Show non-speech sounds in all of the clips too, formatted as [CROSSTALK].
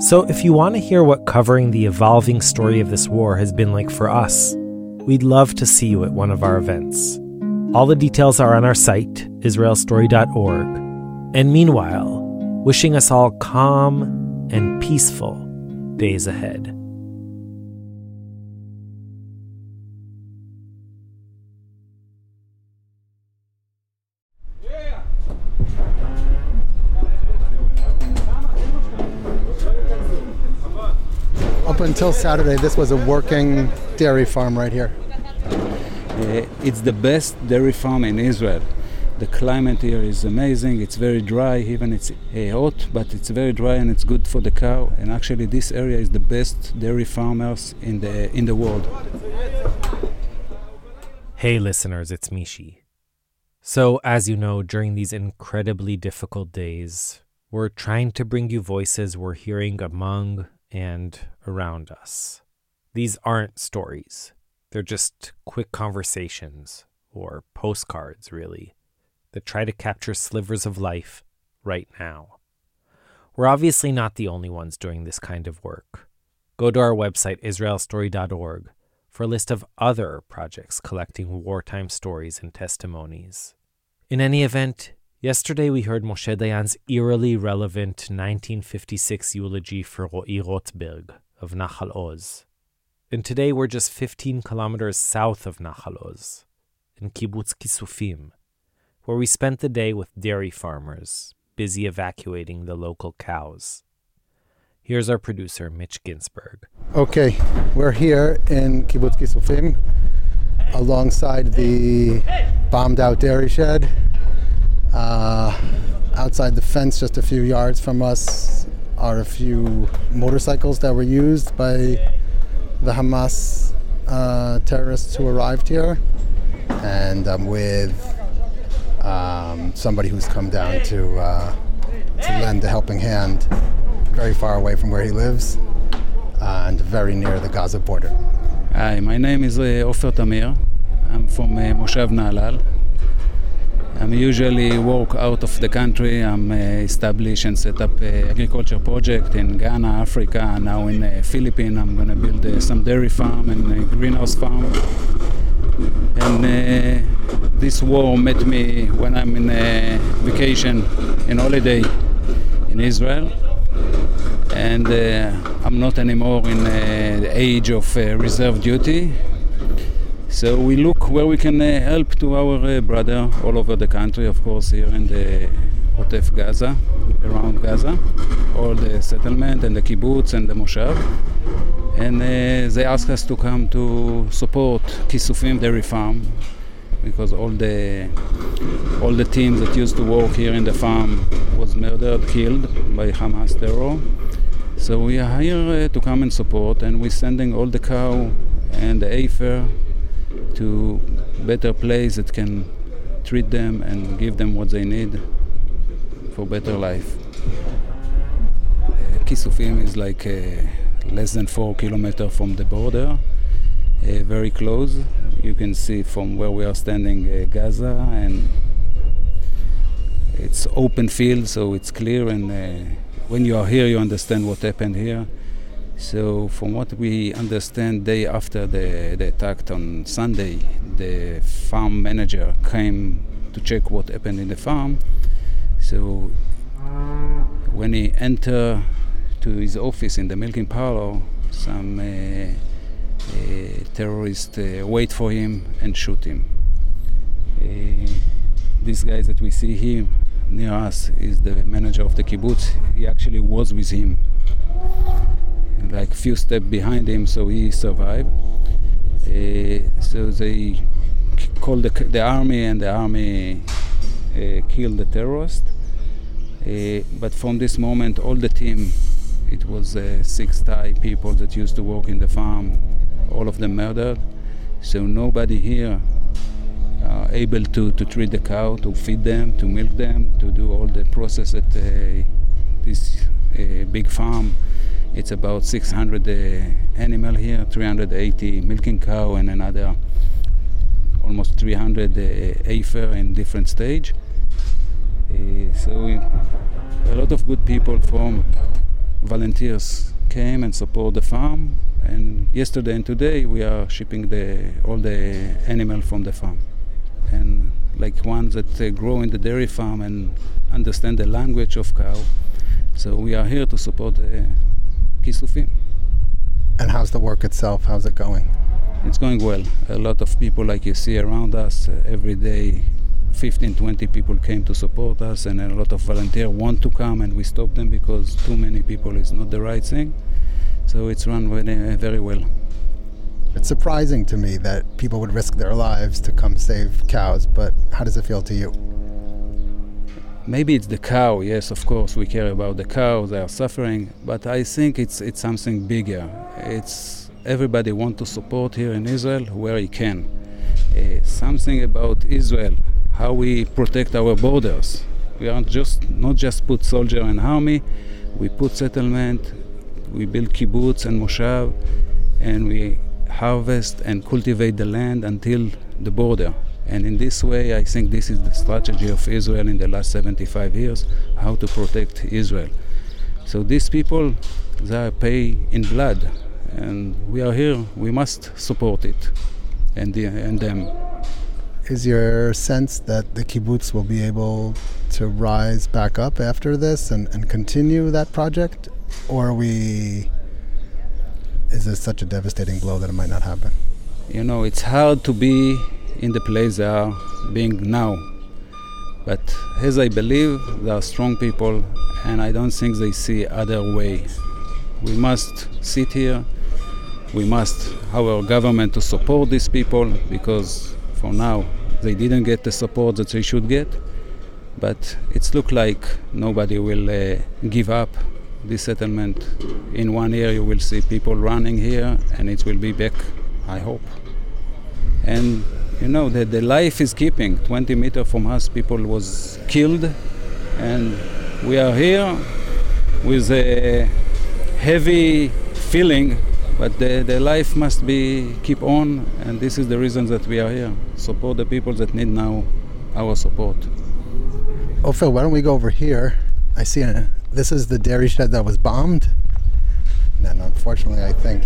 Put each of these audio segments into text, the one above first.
So, if you want to hear what covering the evolving story of this war has been like for us, we'd love to see you at one of our events. All the details are on our site, israelstory.org. And meanwhile, wishing us all calm and peaceful days ahead. Up until Saturday, this was a working dairy farm right here. Uh, it's the best dairy farm in Israel. The climate here is amazing. It's very dry, even it's uh, hot, but it's very dry and it's good for the cow. And actually, this area is the best dairy farmers in the in the world. Hey, listeners, it's Mishy. So, as you know, during these incredibly difficult days, we're trying to bring you voices we're hearing among and around us. These aren't stories, they're just quick conversations, or postcards, really, that try to capture slivers of life right now. We're obviously not the only ones doing this kind of work. Go to our website, israelstory.org, for a list of other projects collecting wartime stories and testimonies. In any event, yesterday we heard Moshe Dayan's eerily relevant 1956 eulogy for Ro'i Rothberg of Nachal Oz. And today we're just 15 kilometers south of Nachal Oz, in Kibbutz Kissufim, where we spent the day with dairy farmers busy evacuating the local cows. Here's our producer, Mitch Ginsburg. Okay, we're here in Kibbutz Kissufim alongside the bombed out dairy shed. Uh, outside the fence, just a few yards from us, are a few motorcycles that were used by the Hamas uh, terrorists who arrived here. And I'm with um, somebody who's come down to, uh, to lend a helping hand very far away from where he lives and very near the Gaza border. Hi, my name is uh, Ofer Tamir. I'm from uh, Moshav Nahalal. I'm usually work out of the country. I'm uh, establish and set up a agriculture project in Ghana, Africa, now in uh, Philippines. I'm to build uh, some dairy farm and a greenhouse farm. And uh, this war met me when I'm in a vacation, in holiday in Israel. and uh, I'm not anymore in uh, the age of uh, reserve duty. So we look where we can uh, help to our uh, brother all over the country, of course, here in the Otef Gaza, around Gaza, all the settlement and the kibbutz and the moshav. And uh, they asked us to come to support Kissufim Dairy Farm because all the all the teams that used to work here in the farm was murdered, killed by Hamas terror. So we are here uh, to come and support, and we're sending all the cow and the afer to better place that can treat them and give them what they need for better life. Kissufim is like less than four kilometers from the border, very close. You can see from where we are standing uh, Gaza, and it's open field, so it's clear. And uh, when you are here, you understand what happened here. So, from what we understand, day after the, the attack on Sunday, the farm manager came to check what happened in the farm. So, when he entered to his office in the milking parlor, some uh, uh, terrorists uh, wait for him and shoot him. Uh, this guy that we see here near us is the manager of the kibbutz. He actually was with him, like few steps behind him, so he survived. Uh, so they called the, the army, and the army uh, killed the terrorist. Uh, but from this moment, all the team, it was six Thai people that used to work in the farm, all of them murdered. So nobody here uh, able to, to treat the cow, to feed them, to milk them, to do all the process at uh, this uh, big farm. It's about 600 uh, animal here, 380 milking cow, and another almost 300 uh, afer in different stage. Uh, so we, a lot of good people from volunteers came and support the farm. And yesterday and today we are shipping the all the animal from the farm, and like ones that uh, grow in the dairy farm and understand the language of cow. So we are here to support Kissufim. And how's the work itself? How's it going? It's going well. A lot of people, like you see around us, uh, every day 15, 20 people came to support us, and a lot of volunteers want to come, and we stop them because too many people is not the right thing. So it's run very, very well. It's surprising to me that people would risk their lives to come save cows, but how does it feel to you? Maybe it's the cow. Yes, of course, we care about the cow. They are suffering, but I think it's it's something bigger. It's everybody want to support here in Israel where he can. Uh, something about Israel, how we protect our borders. We are just not just put soldier and army. We put settlement. We build kibbutz and moshav, and we harvest and cultivate the land until the border. And in this way, I think this is the strategy of Israel in the last 75 years, how to protect Israel. So these people, they pay in blood, and we are here, we must support it and, the, and them. Is your sense that the kibbutz will be able to rise back up after this and, and continue that project? Or are we. Is this such a devastating blow that it might not happen? You know, it's hard to be in the place they are being now. But as I believe, they are strong people, and I don't think they see other way. We must sit here. We must our government to support these people because for now they didn't get the support that they should get. But it's look like nobody will uh, give up this settlement. In one year, you will see people running here, and it will be back. I hope. And you know that the life is keeping 20 meter from us people was killed and we are here with a heavy feeling but the, the life must be keep on and this is the reason that we are here support the people that need now our support Oh, Phil, why don't we go over here? I see a, this is the dairy shed that was bombed. And unfortunately, I think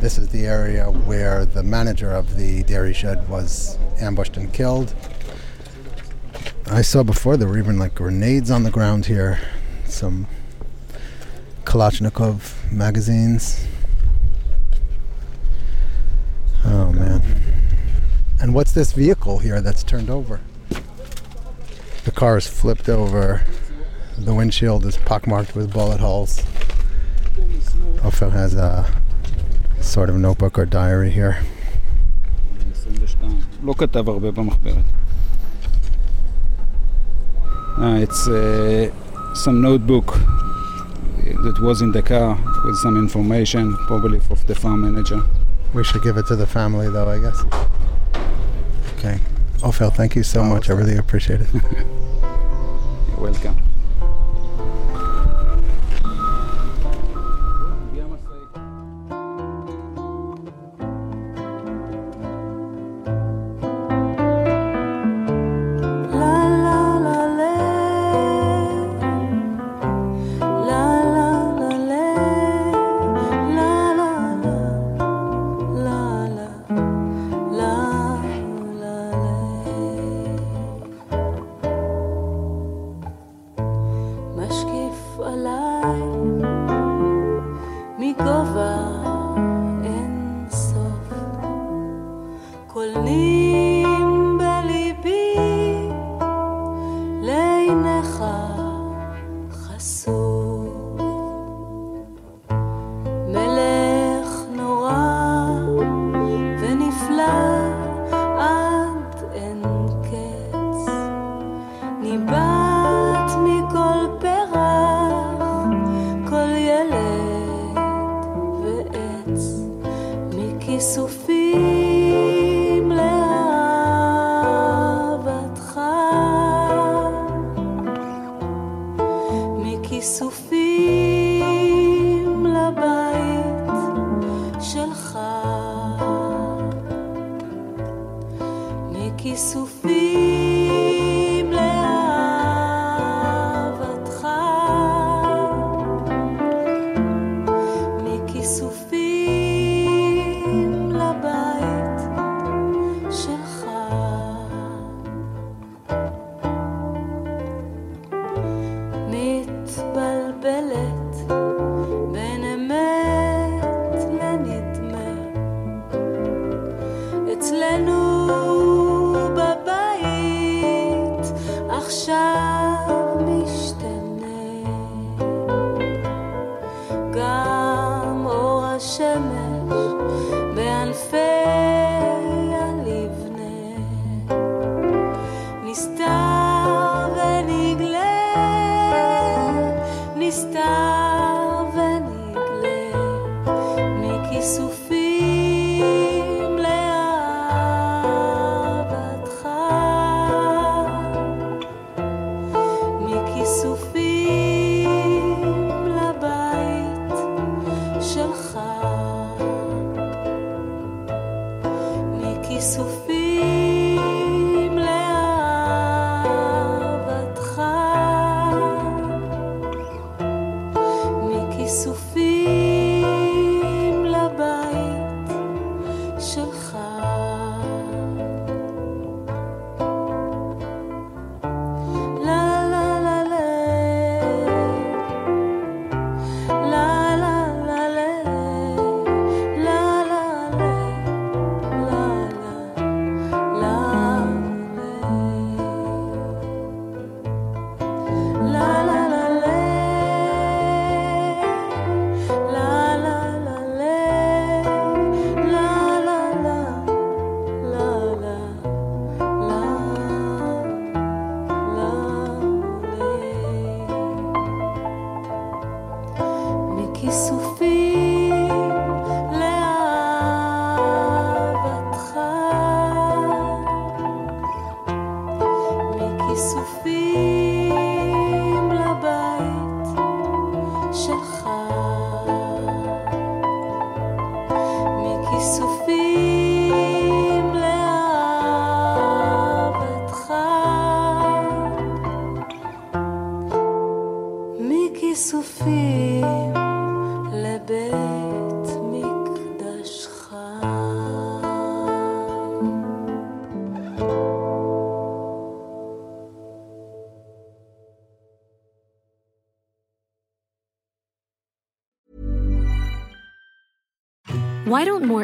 this is the area where the manager of the dairy shed was ambushed and killed. I saw before there were even like grenades on the ground here. Some Kalashnikov magazines. Oh man. And what's this vehicle here that's turned over? The car is flipped over. The windshield is pockmarked with bullet holes. Ofer has a sort of notebook or diary here. Uh, it's uh, some notebook that was in the car with some information, probably for the farm manager. We should give it to the family, though, I guess. Okay. Ofer, thank you so oh, much. Okay. I really appreciate it. [LAUGHS] You're welcome. ניבט מכל פרח, כל ילד ועץ, מכיסופים